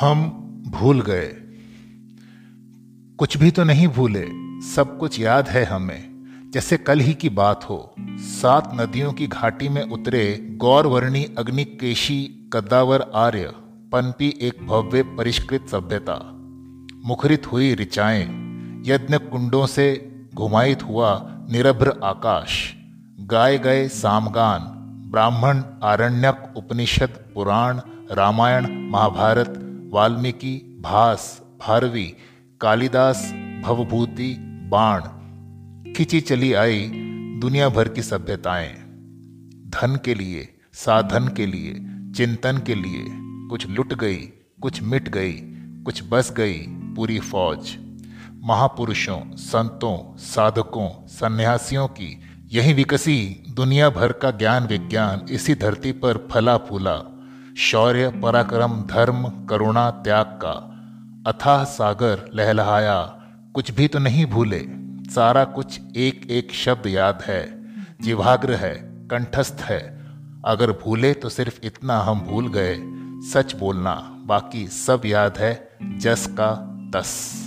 हम भूल गए। कुछ भी तो नहीं भूले, सब कुछ याद है हमें। जैसे कल ही की बात हो, सात नदियों की घाटी में उतरे गौरवर्णी अग्निकेशी कद्दावर आर्य, पनपी एक भव्य परिष्कृत सभ्यता। मुखरित हुई ऋचाएँ, यज्ञ कुंडों से घुमाइत हुआ निरभ्र आकाश। गाए गए सामगान, ब्राह्मण आरण्यक उपनिषद, पुराण, रामायण, महाभारत वाल्मीकि, भास, भारवी, कालिदास, भवभूति, बाण। खिंची चली आई दुनिया भर की सभ्यताएँ। धन के लिए, साधन के लिए, चिंतन के लिए कुछ लुट गई, कुछ मिट गई, कुछ बस गई पूरी फौज। महापुरुषों, संतों, साधकों, सन्यासियों की यही विकसी दुनिया भर का ज्ञान विज्ञान इसी धरती पर फला फूला शौर्य, पराक्रम, धर्म, करुणा, त्याग का। अथाह सागर लहलहाया, कुछ भी तो नहीं भूले। सारा कुछ एक एक शब्द याद है। जिवाग्र है, कंठस्थ है। अगर भूले तो सिर्फ़ इतना हम भूल गए। सच बोलना, बाकी सब याद है, जस का तस।